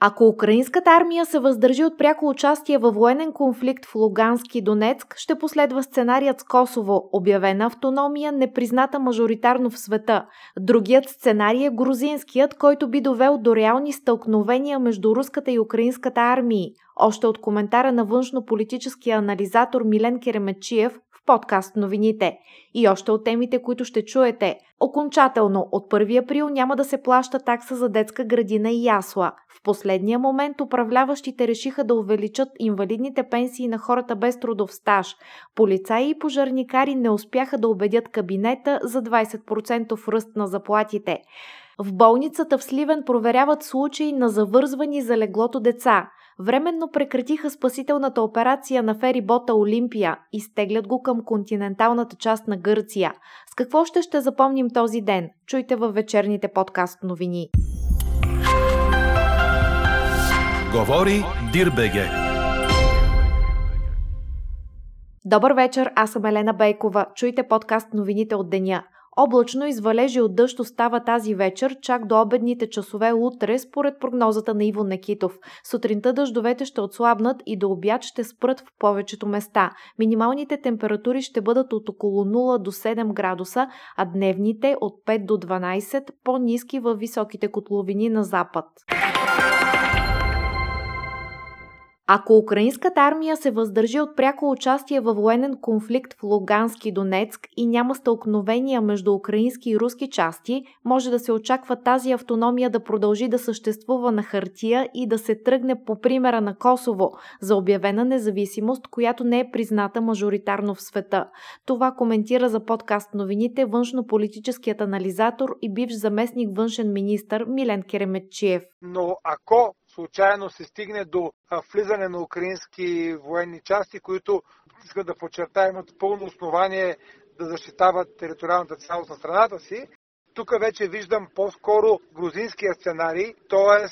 Ако украинската армия се въздържи от пряко участие във военен конфликт в Луганск и Донецк, ще последва сценарият с Косово, обявена автономия, непризната мажоритарно в света. Другият сценарий е грузинският, който би довел до реални стълкновения между руската и украинската армии. Още от коментара на външно-политическия анализатор Милен Керемечиев подкаст новините. И още от темите, които ще чуете. Окончателно от 1 април няма да се плаща такса за детска градина и ясла. В последния момент управляващите решиха да увеличат инвалидните пенсии на хората без трудов стаж. Полицаи и пожарникари не успяха да убедят кабинета за 20% ръст на заплатите. В болницата в Сливен проверяват случаи на завързвани за леглото деца временно прекратиха спасителната операция на ферибота Олимпия и стеглят го към континенталната част на Гърция. С какво ще ще запомним този ден? Чуйте във вечерните подкаст новини. Говори Дирбеге. Добър вечер, аз съм Елена Бейкова. Чуйте подкаст новините от деня. Облачно и валежи от дъжд остава тази вечер, чак до обедните часове утре, според прогнозата на Иво Некитов. Сутринта дъждовете ще отслабнат и до обяд ще спрат в повечето места. Минималните температури ще бъдат от около 0 до 7 градуса, а дневните от 5 до 12, по-низки във високите котловини на запад. Ако украинската армия се въздържи от пряко участие във военен конфликт в Луганск и Донецк и няма стълкновения между украински и руски части, може да се очаква тази автономия да продължи да съществува на хартия и да се тръгне по примера на Косово за обявена независимост, която не е призната мажоритарно в света. Това коментира за подкаст новините външно-политическият анализатор и бивш заместник външен министр Милен Кереметчиев. Но ако случайно се стигне до влизане на украински военни части, които искат да подчертаем имат пълно основание да защитават териториалната цялост на страната си, тук вече виждам по-скоро грузинския сценарий, т.е.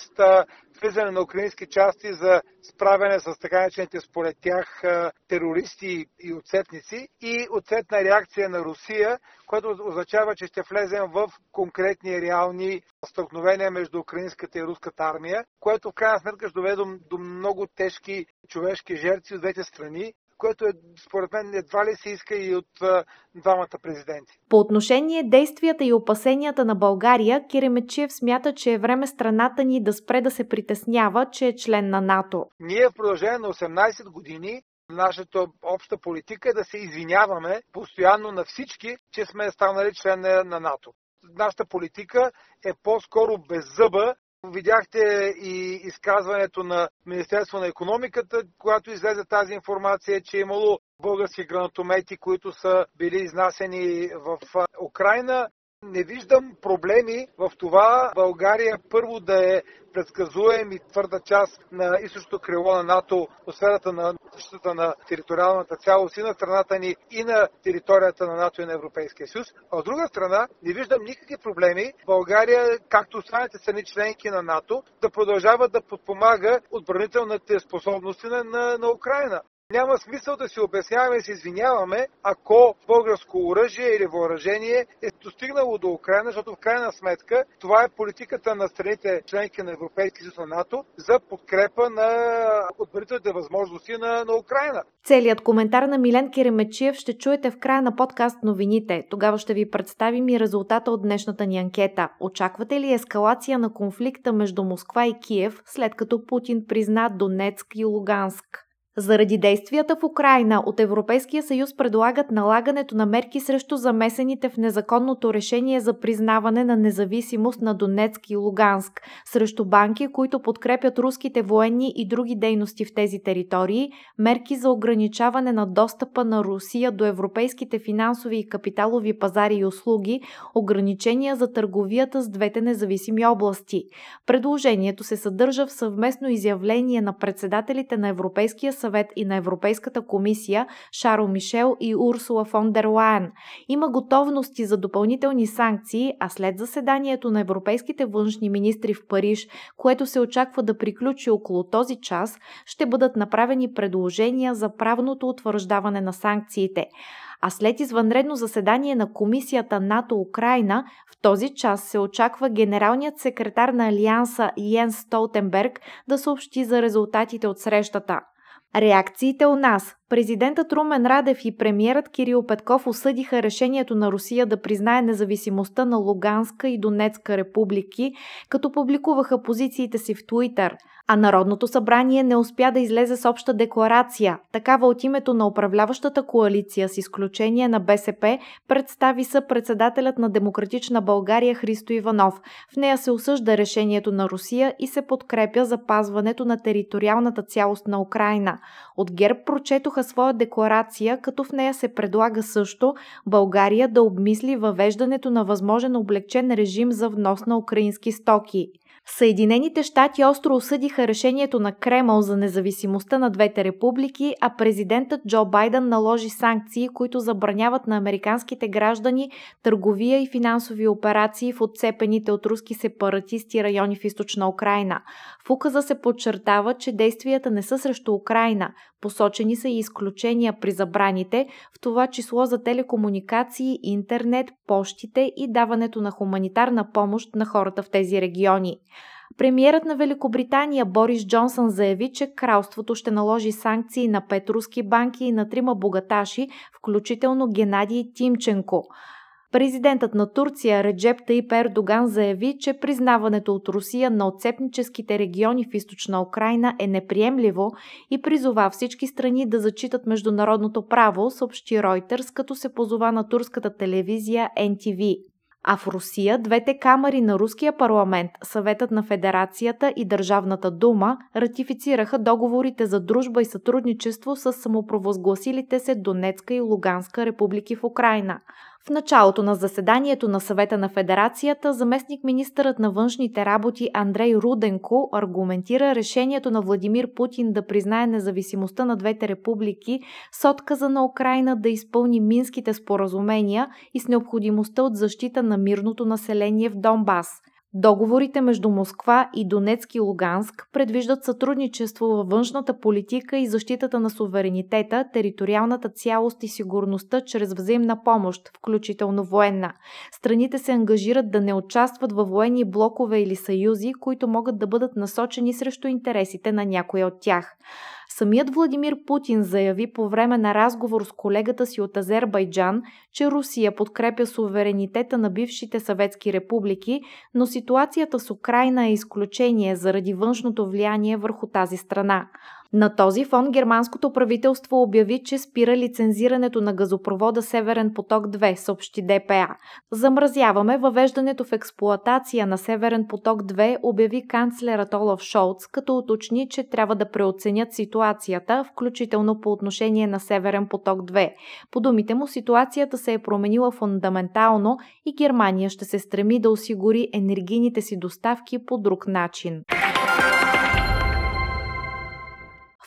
влизане на украински части за справяне с така начините според тях терористи и отцепници и отцепна реакция на Русия, което означава, че ще влезем в конкретни реални стълкновения между украинската и руската армия, което в крайна сметка ще доведе до много тежки човешки жертви от двете страни което е, според мен едва ли се иска и от а, двамата президенти. По отношение действията и опасенията на България, Киремечиев смята, че е време страната ни да спре да се притеснява, че е член на НАТО. Ние в продължение на 18 години нашата обща политика е да се извиняваме постоянно на всички, че сме станали член на НАТО. Нашата политика е по-скоро беззъба Видяхте и изказването на Министерство на економиката, когато излезе тази информация, че е имало български гранатомети, които са били изнасени в Украина. Не виждам проблеми в това България първо да е предсказуем и твърда част на източното крило на НАТО в сферата на защитата на териториалната цялост и на страната ни и на територията на НАТО и на Европейския съюз. А от друга страна не виждам никакви проблеми България, както останалите страни членки на НАТО, да продължава да подпомага отбранителните способности на, на, на Украина. Няма смисъл да си обясняваме и се извиняваме, ако българско оръжие или въоръжение е достигнало до Украина, защото в крайна сметка това е политиката на страните членки на Европейския съюз на НАТО за подкрепа на отбранителните възможности на, на Украина. Целият коментар на Милен Керемечиев ще чуете в края на подкаст новините. Тогава ще ви представим и резултата от днешната ни анкета. Очаквате ли ескалация на конфликта между Москва и Киев, след като Путин призна Донецк и Луганск? Заради действията в Украина от Европейския съюз предлагат налагането на мерки срещу замесените в незаконното решение за признаване на независимост на Донецк и Луганск, срещу банки, които подкрепят руските военни и други дейности в тези територии, мерки за ограничаване на достъпа на Русия до европейските финансови и капиталови пазари и услуги, ограничения за търговията с двете независими области. Предложението се съдържа в съвместно изявление на председателите на Европейския съюз съвет и на Европейската комисия Шаро Мишел и Урсула фон дер Лайен. Има готовности за допълнителни санкции, а след заседанието на европейските външни министри в Париж, което се очаква да приключи около този час, ще бъдат направени предложения за правното утвърждаване на санкциите а след извънредно заседание на комисията НАТО-Украина, в този час се очаква генералният секретар на Алианса Йенс Столтенберг да съобщи за резултатите от срещата. Реакциите у нас. Президентът Румен Радев и премиерът Кирил Петков осъдиха решението на Русия да признае независимостта на Луганска и Донецка републики, като публикуваха позициите си в Туитър – а Народното събрание не успя да излезе с обща декларация. Такава от името на управляващата коалиция, с изключение на БСП, представи съпредседателят на Демократична България Христо Иванов. В нея се осъжда решението на Русия и се подкрепя запазването на териториалната цялост на Украина. От ГЕРБ прочетоха своя декларация, като в нея се предлага също България да обмисли въвеждането на възможен облегчен режим за внос на украински стоки. Съединените щати остро осъдиха решението на Кремъл за независимостта на двете републики, а президентът Джо Байден наложи санкции, които забраняват на американските граждани търговия и финансови операции в отцепените от руски сепаратисти райони в източна Украина. В указа се подчертава, че действията не са срещу Украина. Посочени са и изключения при забраните, в това число за телекомуникации, интернет, почтите и даването на хуманитарна помощ на хората в тези региони. Премиерът на Великобритания Борис Джонсън заяви, че кралството ще наложи санкции на пет руски банки и на трима богаташи, включително Геннадий Тимченко. Президентът на Турция Реджеп Таип Ердоган заяви, че признаването от Русия на отцепническите региони в източна Украина е неприемливо и призова всички страни да зачитат международното право, съобщи Reuters, като се позова на турската телевизия NTV. А в Русия двете камери на руския парламент, Съветът на Федерацията и Държавната дума ратифицираха договорите за дружба и сътрудничество с самопровъзгласилите се Донецка и Луганска републики в Украина. В началото на заседанието на съвета на федерацията, заместник министърът на външните работи Андрей Руденко аргументира решението на Владимир Путин да признае независимостта на двете републики с отказа на Украина да изпълни минските споразумения и с необходимостта от защита на мирното население в Донбас – Договорите между Москва и Донецк и Луганск предвиждат сътрудничество във външната политика и защитата на суверенитета, териториалната цялост и сигурността чрез взаимна помощ, включително военна. Страните се ангажират да не участват във военни блокове или съюзи, които могат да бъдат насочени срещу интересите на някоя от тях. Самият Владимир Путин заяви по време на разговор с колегата си от Азербайджан, че Русия подкрепя суверенитета на бившите съветски републики, но ситуацията с Украина е изключение заради външното влияние върху тази страна. На този фон германското правителство обяви, че спира лицензирането на газопровода Северен поток 2, съобщи ДПА. Замразяваме въвеждането в експлоатация на Северен поток 2, обяви канцлерът Олаф Шолц, като уточни, че трябва да преоценят ситуацията, включително по отношение на Северен поток 2. По думите му, ситуацията се е променила фундаментално и Германия ще се стреми да осигури енергийните си доставки по друг начин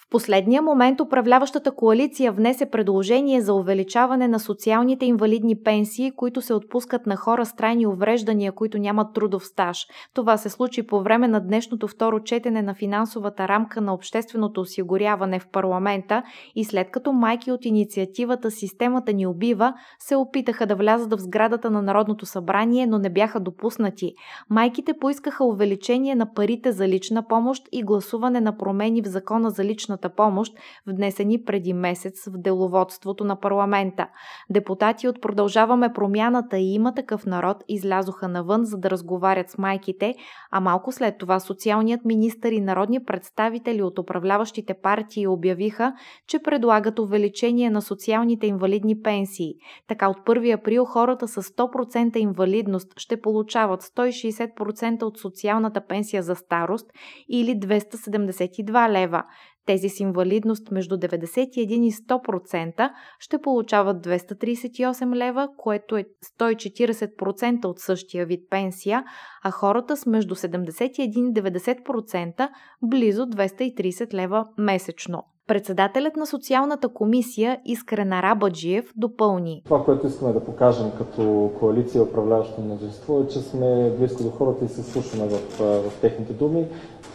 последния момент управляващата коалиция внесе предложение за увеличаване на социалните инвалидни пенсии, които се отпускат на хора с трайни увреждания, които нямат трудов стаж. Това се случи по време на днешното второ четене на финансовата рамка на общественото осигуряване в парламента и след като майки от инициативата Системата ни убива се опитаха да влязат в сградата на Народното събрание, но не бяха допуснати. Майките поискаха увеличение на парите за лична помощ и гласуване на промени в закона за лична спешната помощ, внесени преди месец в деловодството на парламента. Депутати от Продължаваме промяната и има такъв народ излязоха навън, за да разговарят с майките, а малко след това социалният министър и народни представители от управляващите партии обявиха, че предлагат увеличение на социалните инвалидни пенсии. Така от 1 април хората с 100% инвалидност ще получават 160% от социалната пенсия за старост или 272 лева. Тези с инвалидност между 91 и 100% ще получават 238 лева, което е 140% от същия вид пенсия, а хората с между 71 и 90% близо 230 лева месечно. Председателят на социалната комисия Искрен Арабаджиев допълни. Това, което искаме да покажем като коалиция управляващо множество е, че сме близко до хората и се слушаме в, в техните думи.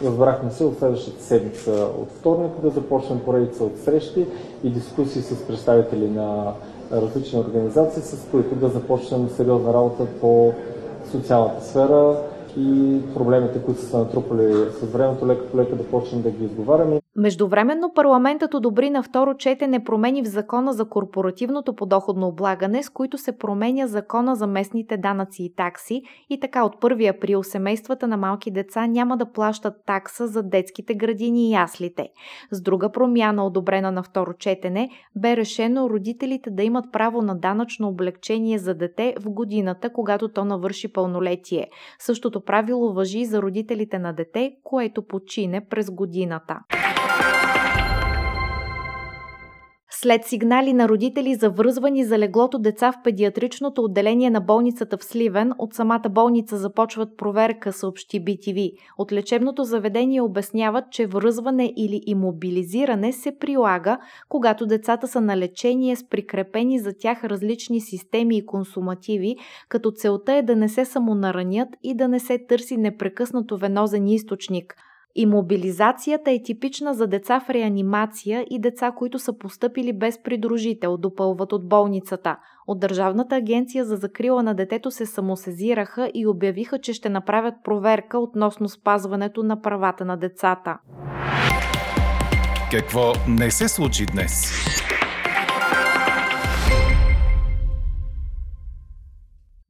Разбрахме се от следващата седмица от вторник да започнем поредица от срещи и дискусии с представители на различни организации, с които да започнем сериозна работа по социалната сфера и проблемите, които са натрупали с времето, лека по лека да почнем да ги изговаряме. Междувременно парламентът одобри на второ четене промени в закона за корпоративното подоходно облагане, с които се променя закона за местните данъци и такси и така от 1 април семействата на малки деца няма да плащат такса за детските градини и яслите. С друга промяна, одобрена на второ четене, бе решено родителите да имат право на данъчно облегчение за дете в годината, когато то навърши пълнолетие. Същото правило въжи и за родителите на дете, което почине през годината. След сигнали на родители за връзвани за леглото деца в педиатричното отделение на болницата в Сливен, от самата болница започват проверка, съобщи BTV. От лечебното заведение обясняват, че връзване или имобилизиране се прилага, когато децата са на лечение с прикрепени за тях различни системи и консумативи, като целта е да не се самонаранят и да не се търси непрекъснато венозен източник – Имобилизацията е типична за деца в реанимация и деца, които са поступили без придружител, допълват от болницата. От Държавната агенция за закрила на детето се самосезираха и обявиха, че ще направят проверка относно спазването на правата на децата. Какво не се случи днес?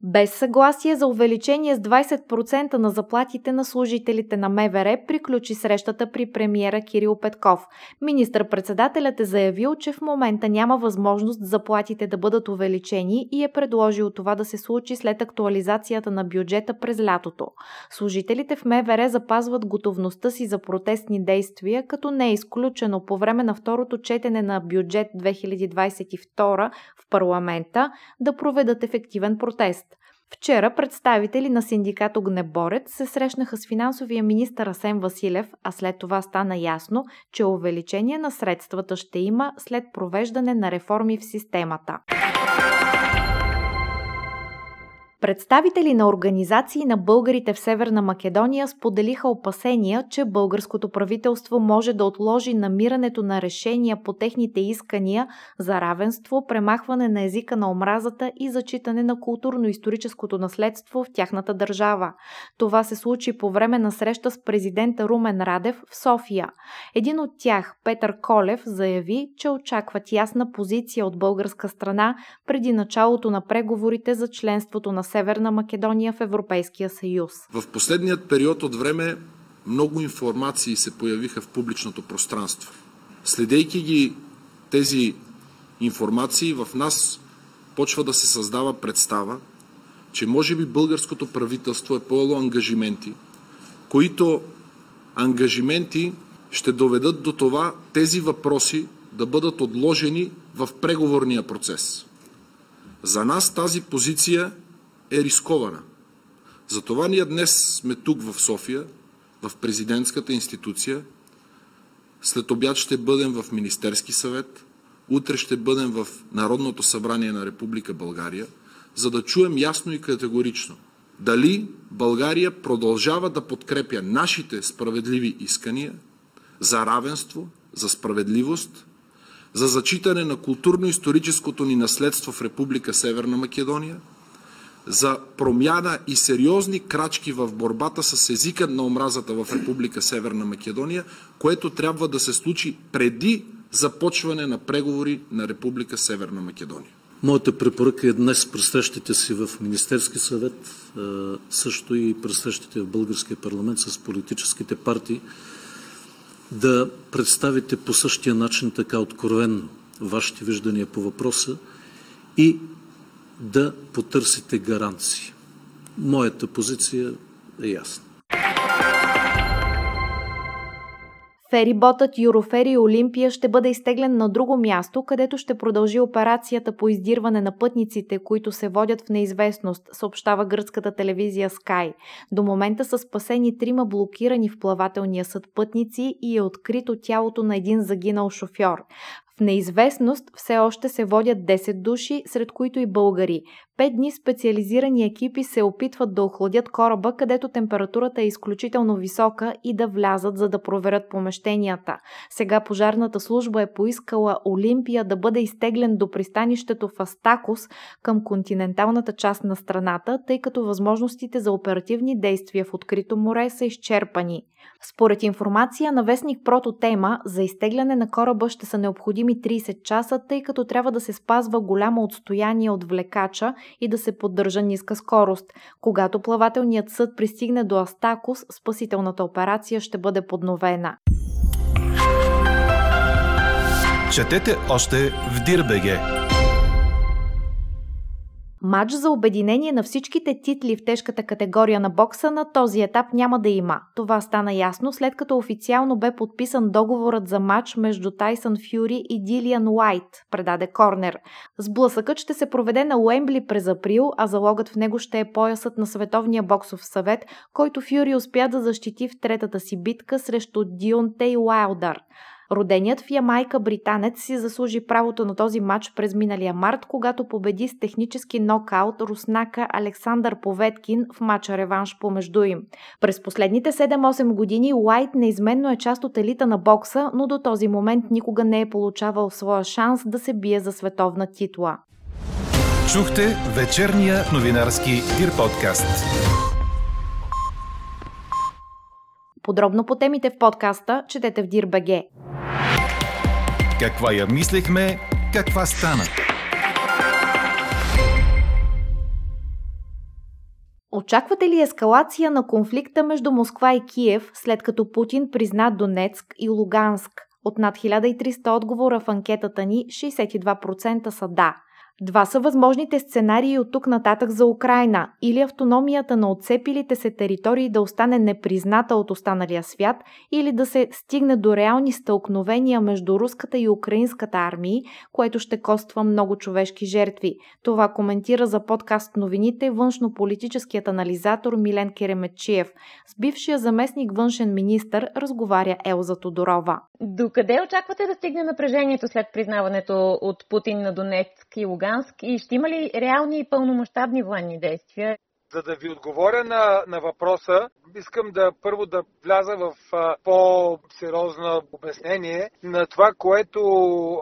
Без съгласие за увеличение с 20% на заплатите на служителите на МВР приключи срещата при премиера Кирил Петков. Министър-председателят е заявил, че в момента няма възможност заплатите да бъдат увеличени и е предложил това да се случи след актуализацията на бюджета през лятото. Служителите в МВР запазват готовността си за протестни действия, като не е изключено по време на второто четене на бюджет 2022 в парламента да проведат ефективен протест. Вчера представители на синдикат Огнеборец се срещнаха с финансовия министр Асен Василев, а след това стана ясно, че увеличение на средствата ще има след провеждане на реформи в системата. Представители на организации на българите в Северна Македония споделиха опасения, че българското правителство може да отложи намирането на решения по техните искания за равенство, премахване на езика на омразата и зачитане на културно-историческото наследство в тяхната държава. Това се случи по време на среща с президента Румен Радев в София. Един от тях, Петър Колев, заяви, че очакват ясна позиция от българска страна преди началото на преговорите за членството на Северна Македония в Европейския съюз. В последният период от време много информации се появиха в публичното пространство. Следейки ги тези информации, в нас почва да се създава представа, че може би българското правителство е поело ангажименти, които ангажименти ще доведат до това тези въпроси да бъдат отложени в преговорния процес. За нас тази позиция е рискована. Затова ние днес сме тук в София, в президентската институция. След обяд ще бъдем в Министерски съвет. Утре ще бъдем в Народното събрание на Република България, за да чуем ясно и категорично дали България продължава да подкрепя нашите справедливи искания за равенство, за справедливост, за зачитане на културно-историческото ни наследство в Република Северна Македония – за промяна и сериозни крачки в борбата с езика на омразата в Република Северна Македония, което трябва да се случи преди започване на преговори на Република Северна Македония. Моята препоръка е днес при срещите си в Министерски съвет, също и при срещите в Българския парламент с политическите партии, да представите по същия начин така откровенно вашите виждания по въпроса и да потърсите гаранции. Моята позиция е ясна. Фериботът Юрофери Олимпия ще бъде изтеглен на друго място, където ще продължи операцията по издирване на пътниците, които се водят в неизвестност, съобщава гръцката телевизия Sky. До момента са спасени трима блокирани в плавателния съд пътници и е открито тялото на един загинал шофьор. В неизвестност все още се водят 10 души, сред които и българи. Пет дни специализирани екипи се опитват да охладят кораба, където температурата е изключително висока и да влязат, за да проверят помещенията. Сега пожарната служба е поискала Олимпия да бъде изтеглен до пристанището в Астакос към континенталната част на страната, тъй като възможностите за оперативни действия в открито море са изчерпани. Според информация на вестник Прототема, за изтегляне на кораба ще са необходими 30 часа, тъй като трябва да се спазва голямо отстояние от влекача и да се поддържа ниска скорост. Когато плавателният съд пристигне до Астакус, спасителната операция ще бъде подновена. Четете още в Дирбеге! Матч за обединение на всичките титли в тежката категория на бокса на този етап няма да има. Това стана ясно след като официално бе подписан договорът за матч между Тайсън Фюри и Дилиан Уайт, предаде Корнер. Сблъсъкът ще се проведе на Уембли през април, а залогът в него ще е поясът на Световния боксов съвет, който Фюри успя да защити в третата си битка срещу Дионтей Уайлдър. Роденият в Ямайка британец си заслужи правото на този матч през миналия март, когато победи с технически нокаут руснака Александър Поветкин в матча реванш помежду им. През последните 7-8 години Уайт неизменно е част от елита на бокса, но до този момент никога не е получавал своя шанс да се бие за световна титла. Чухте вечерния новинарски Дир подкаст. Подробно по темите в подкаста четете в Дир.бг. Каква я мислехме, каква стана? Очаквате ли ескалация на конфликта между Москва и Киев, след като Путин призна Донецк и Луганск? От над 1300 отговора в анкетата ни 62% са да – Два са възможните сценарии от тук нататък за Украина или автономията на отцепилите се територии да остане непризната от останалия свят, или да се стигне до реални стълкновения между руската и украинската армии, което ще коства много човешки жертви. Това коментира за подкаст новините външно-политическият анализатор Милен Керемечиев. С бившия заместник външен министр разговаря Елза Тодорова. Докъде очаквате да стигне напрежението след признаването от Путин на Донецк и Луганск и ще има ли реални и пълномащабни военни действия? За да ви отговоря на, на въпроса, искам да първо да вляза в а, по-сериозно обяснение на това, което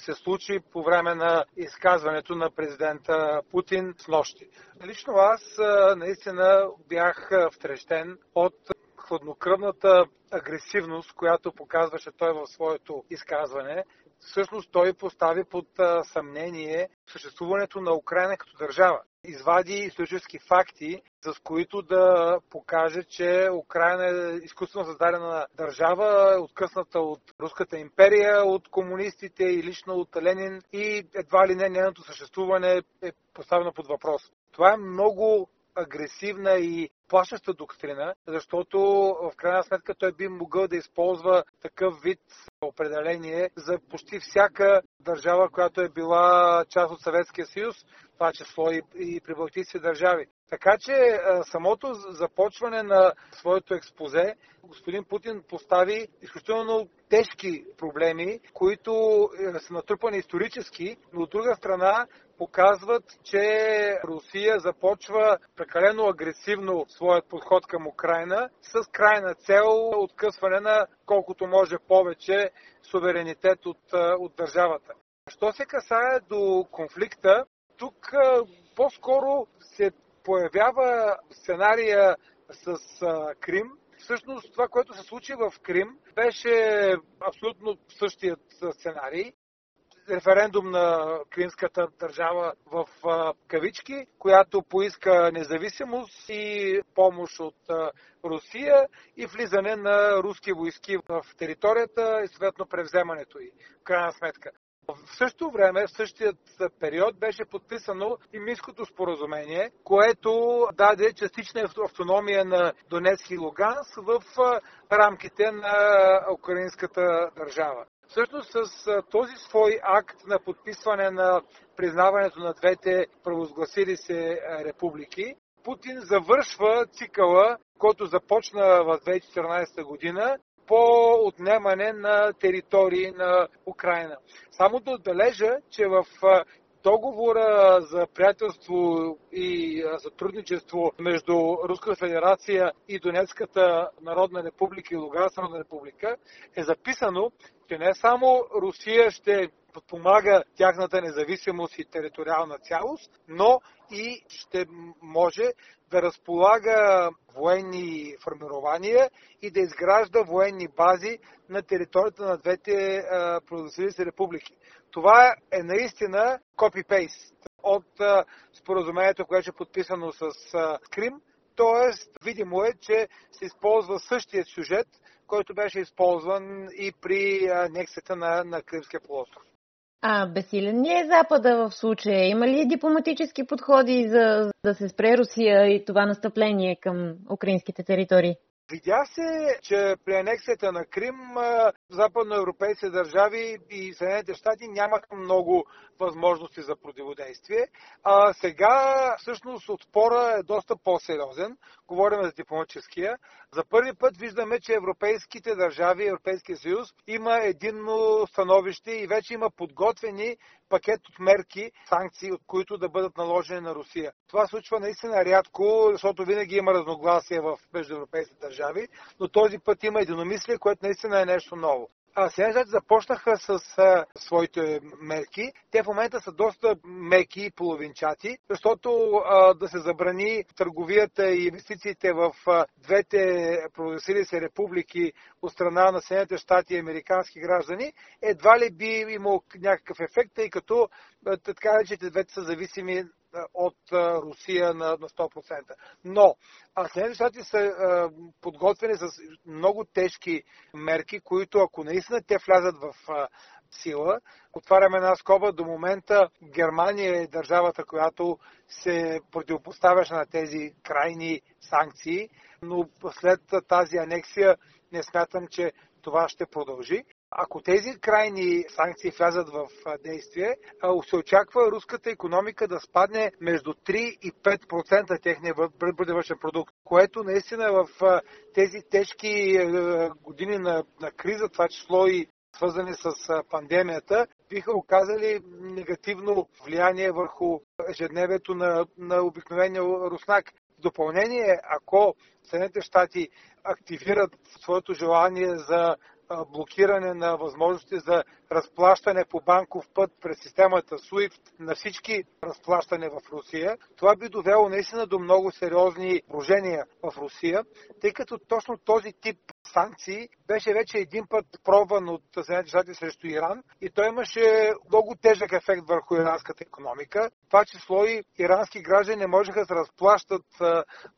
се случи по време на изказването на президента Путин с нощи. Лично аз а, наистина бях втрещен от хладнокръвната агресивност, която показваше той в своето изказване. Всъщност той постави под съмнение съществуването на Украина като държава. Извади исторически факти, с които да покаже, че Украина е изкуствено създадена държава, откъсната от Руската империя, от комунистите и лично от Ленин и едва ли не нейното съществуване е поставено под въпрос. Това е много агресивна и плашеща доктрина, защото в крайна сметка той би могъл да използва такъв вид определение за почти всяка държава, която е била част от Съветския съюз, това число и, и прибалтийски държави. Така че самото започване на своето експозе, господин Путин постави изключително тежки проблеми, които е, са натрупани исторически, но от друга страна показват, че Русия започва прекалено агресивно своят подход към Украина с крайна цел откъсване на колкото може повече суверенитет от, от държавата. Що се касае до конфликта, тук по-скоро се появява сценария с Крим. Всъщност това, което се случи в Крим, беше абсолютно същият сценарий референдум на кримската държава в кавички, която поиска независимост и помощ от Русия и влизане на руски войски в територията и съответно превземането й. В крайна сметка. В същото време, в същия период беше подписано и Минското споразумение, което даде частична автономия на Донецк и Луганск в рамките на украинската държава. Всъщност с този свой акт на подписване на признаването на двете правозгласили се републики, Путин завършва цикъла, който започна в 2014 година по отнемане на територии на Украина. Само да отбележа, че в договора за приятелство и сътрудничество между Руската федерация и Донецката народна република и Луганска народна република е записано, че не само Русия ще подпомага тяхната независимост и териториална цялост, но и ще може да разполага военни формирования и да изгражда военни бази на територията на двете продължили се републики. Това е наистина копипейст от споразумението, което е подписано с Крим. Тоест, видимо е, че се използва същия сюжет, който беше използван и при анексията на, на Кримския полуостров. А безсилен ли е Запада в случая? Има ли дипломатически подходи за да се спре Русия и това настъпление към украинските територии? Видя се, че при анексията на Крим западноевропейски държави и Съединените щати нямаха много възможности за противодействие. А сега всъщност отпора е доста по-сериозен. Говорим за дипломатическия. За първи път виждаме, че европейските държави, Европейския съюз има единно становище и вече има подготвени пакет от мерки, санкции, от които да бъдат наложени на Русия. Това случва наистина рядко, защото винаги има разногласие в между европейските държави, но този път има единомислие, което наистина е нещо ново. А сега започнаха с а, своите мерки. Те в момента са доста меки и половинчати, защото а, да се забрани търговията и инвестициите в а, двете прогресили се републики от страна на Съединените щати и американски граждани, едва ли би имал някакъв ефект, тъй като така речете двете са зависими от Русия на, на 100%. Но Съединените щати са подготвени с много тежки мерки, които ако наистина те влязат в сила, отваряме една скоба, до момента Германия е държавата, която се противопоставяше на тези крайни санкции, но след тази анексия не смятам, че това ще продължи. Ако тези крайни санкции влязат в действие, се очаква руската економика да спадне между 3 и 5% техния бъдевъчен продукт, което наистина в тези тежки години на, на криза, това число и свързани с пандемията, биха оказали негативно влияние върху ежедневието на, на обикновения руснак. В допълнение, ако Съединените щати активират своето желание за блокиране на възможности за разплащане по банков път през системата SWIFT на всички разплащане в Русия, това би довело наистина до много сериозни вложения в Русия, тъй като точно този тип санкции беше вече един път пробван от Съединените щати срещу Иран и той имаше много тежък ефект върху иранската економика. Това число и ирански граждани не можеха да се разплащат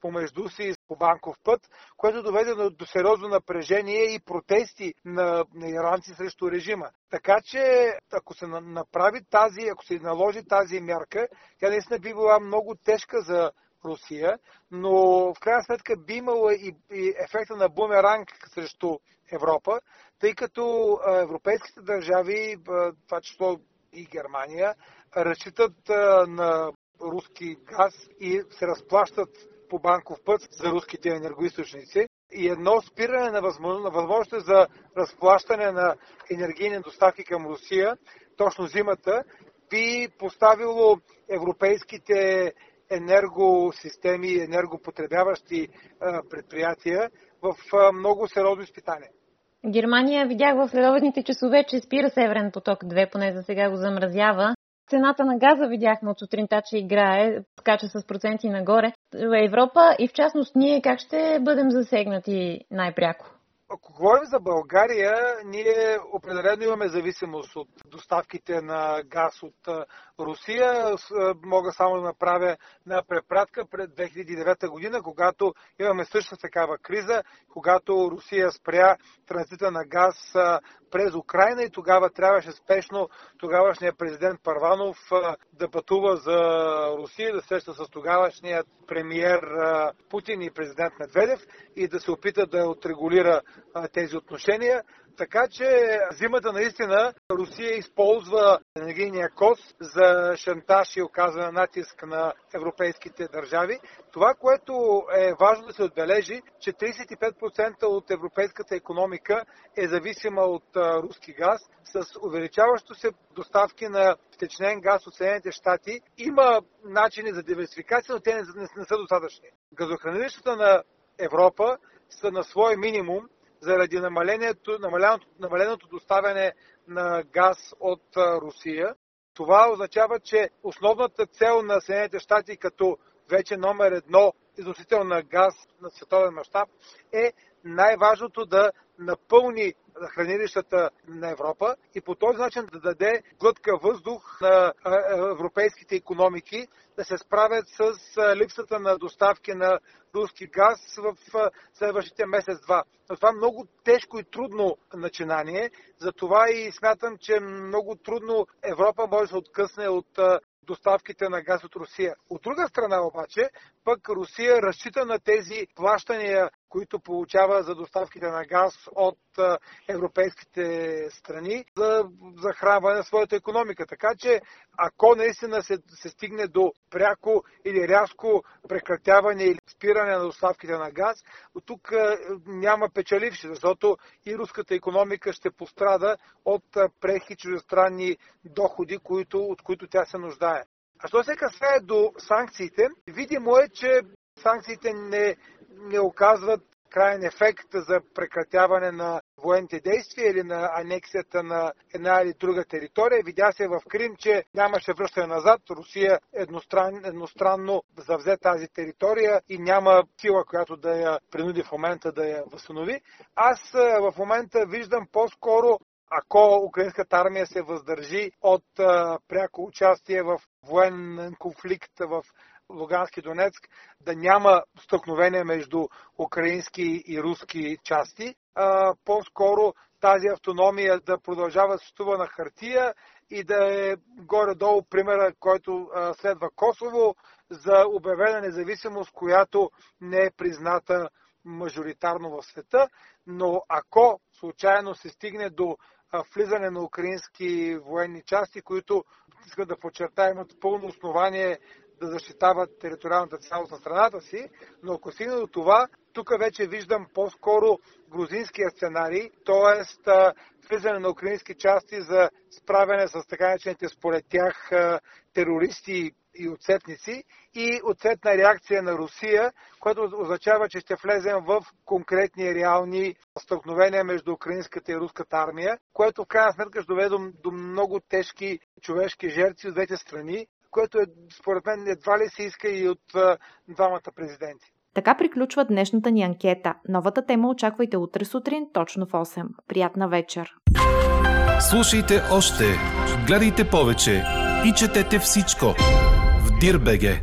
помежду си по банков път, което доведе до, сериозно напрежение и протести на иранци срещу режима. Така че, ако се направи тази, ако се наложи тази мярка, тя наистина би била много тежка за Русия, но в крайна сметка би имала и, и ефекта на бумеранг срещу Европа, тъй като европейските държави, това число и Германия, разчитат на руски газ и се разплащат по банков път за руските енергоисточници. И едно спиране на, възможност, на възможност за разплащане на енергийни доставки към Русия, точно зимата, би поставило европейските енергосистеми енергопотребяващи предприятия в много сериозно изпитание. Германия видях в следобедните часове, че спира Северен поток 2, поне за сега го замразява. Цената на газа видяхме от сутринта, че играе, скача с проценти нагоре. Европа и в частност ние как ще бъдем засегнати най-пряко? Ако говорим за България, ние определено имаме зависимост от доставките на газ от Русия. Мога само да направя на препратка пред 2009 година, когато имаме същата такава криза, когато Русия спря транзита на газ през Украина и тогава трябваше спешно тогавашният президент Парванов да пътува за Русия, да среща с тогавашният премиер Путин и президент Медведев и да се опита да отрегулира тези отношения. Така че зимата наистина Русия използва енергийния кос за шантаж и оказване натиск на европейските държави. Това, което е важно да се отбележи, че 35% от европейската економика е зависима от руски газ. С увеличаващо се доставки на втечнен газ от Съединените щати има начини за диверсификация, но те не, са достатъчни. Газохранилищата на Европа са на свой минимум заради намаленото, намаленото доставяне на газ от Русия. Това означава, че основната цел на Съединените щати като вече номер едно износител на газ на световен мащаб е най-важното да напълни хранилищата на Европа и по този начин да даде глътка въздух на европейските економики да се справят с липсата на доставки на руски газ в следващите месец-два. Но това е много тежко и трудно начинание, затова и смятам, че много трудно Европа може да се откъсне от доставките на газ от Русия. От друга страна обаче, пък Русия разчита на тези плащания, които получава за доставките на газ от европейските страни за захранване на своята економика. Така че, ако наистина се, се стигне до пряко или рязко прекратяване или спиране на доставките на газ, тук няма печеливши, защото и руската економика ще пострада от прехи чуждестранни доходи, които, от които тя се нуждае. А що се касае до санкциите, видимо е, че санкциите не, не оказват крайен ефект за прекратяване на военните действия или на анексията на една или друга територия. Видя се в Крим, че нямаше връщане назад. Русия едностран, едностранно завзе тази територия и няма сила, която да я принуди в момента да я възстанови. Аз в момента виждам по-скоро ако украинската армия се въздържи от пряко участие в военен конфликт в Лугански Донецк, да няма стълкновение между украински и руски части. А, по-скоро тази автономия да продължава съществува на хартия и да е горе-долу примера, който следва Косово за обявена независимост, която не е призната мажоритарно в света, но ако случайно се стигне до влизане на украински военни части, които искат да подчертаем имат пълно основание да защитават териториалната цялост на страната си, но ако стигне до това, тук вече виждам по-скоро грузинския сценарий, т.е. влизане на украински части за справяне с така начините според тях терористи и отцепници и отцепна реакция на Русия, което означава, че ще влезем в конкретни реални стълкновения между украинската и руската армия, което в крайна сметка ще доведе до много тежки човешки жертви от двете страни, което е, според мен едва ли се иска и от двамата президенти. Така приключва днешната ни анкета. Новата тема очаквайте утре сутрин, точно в 8. Приятна вечер! Слушайте още, гледайте повече и четете всичко Дирбеге.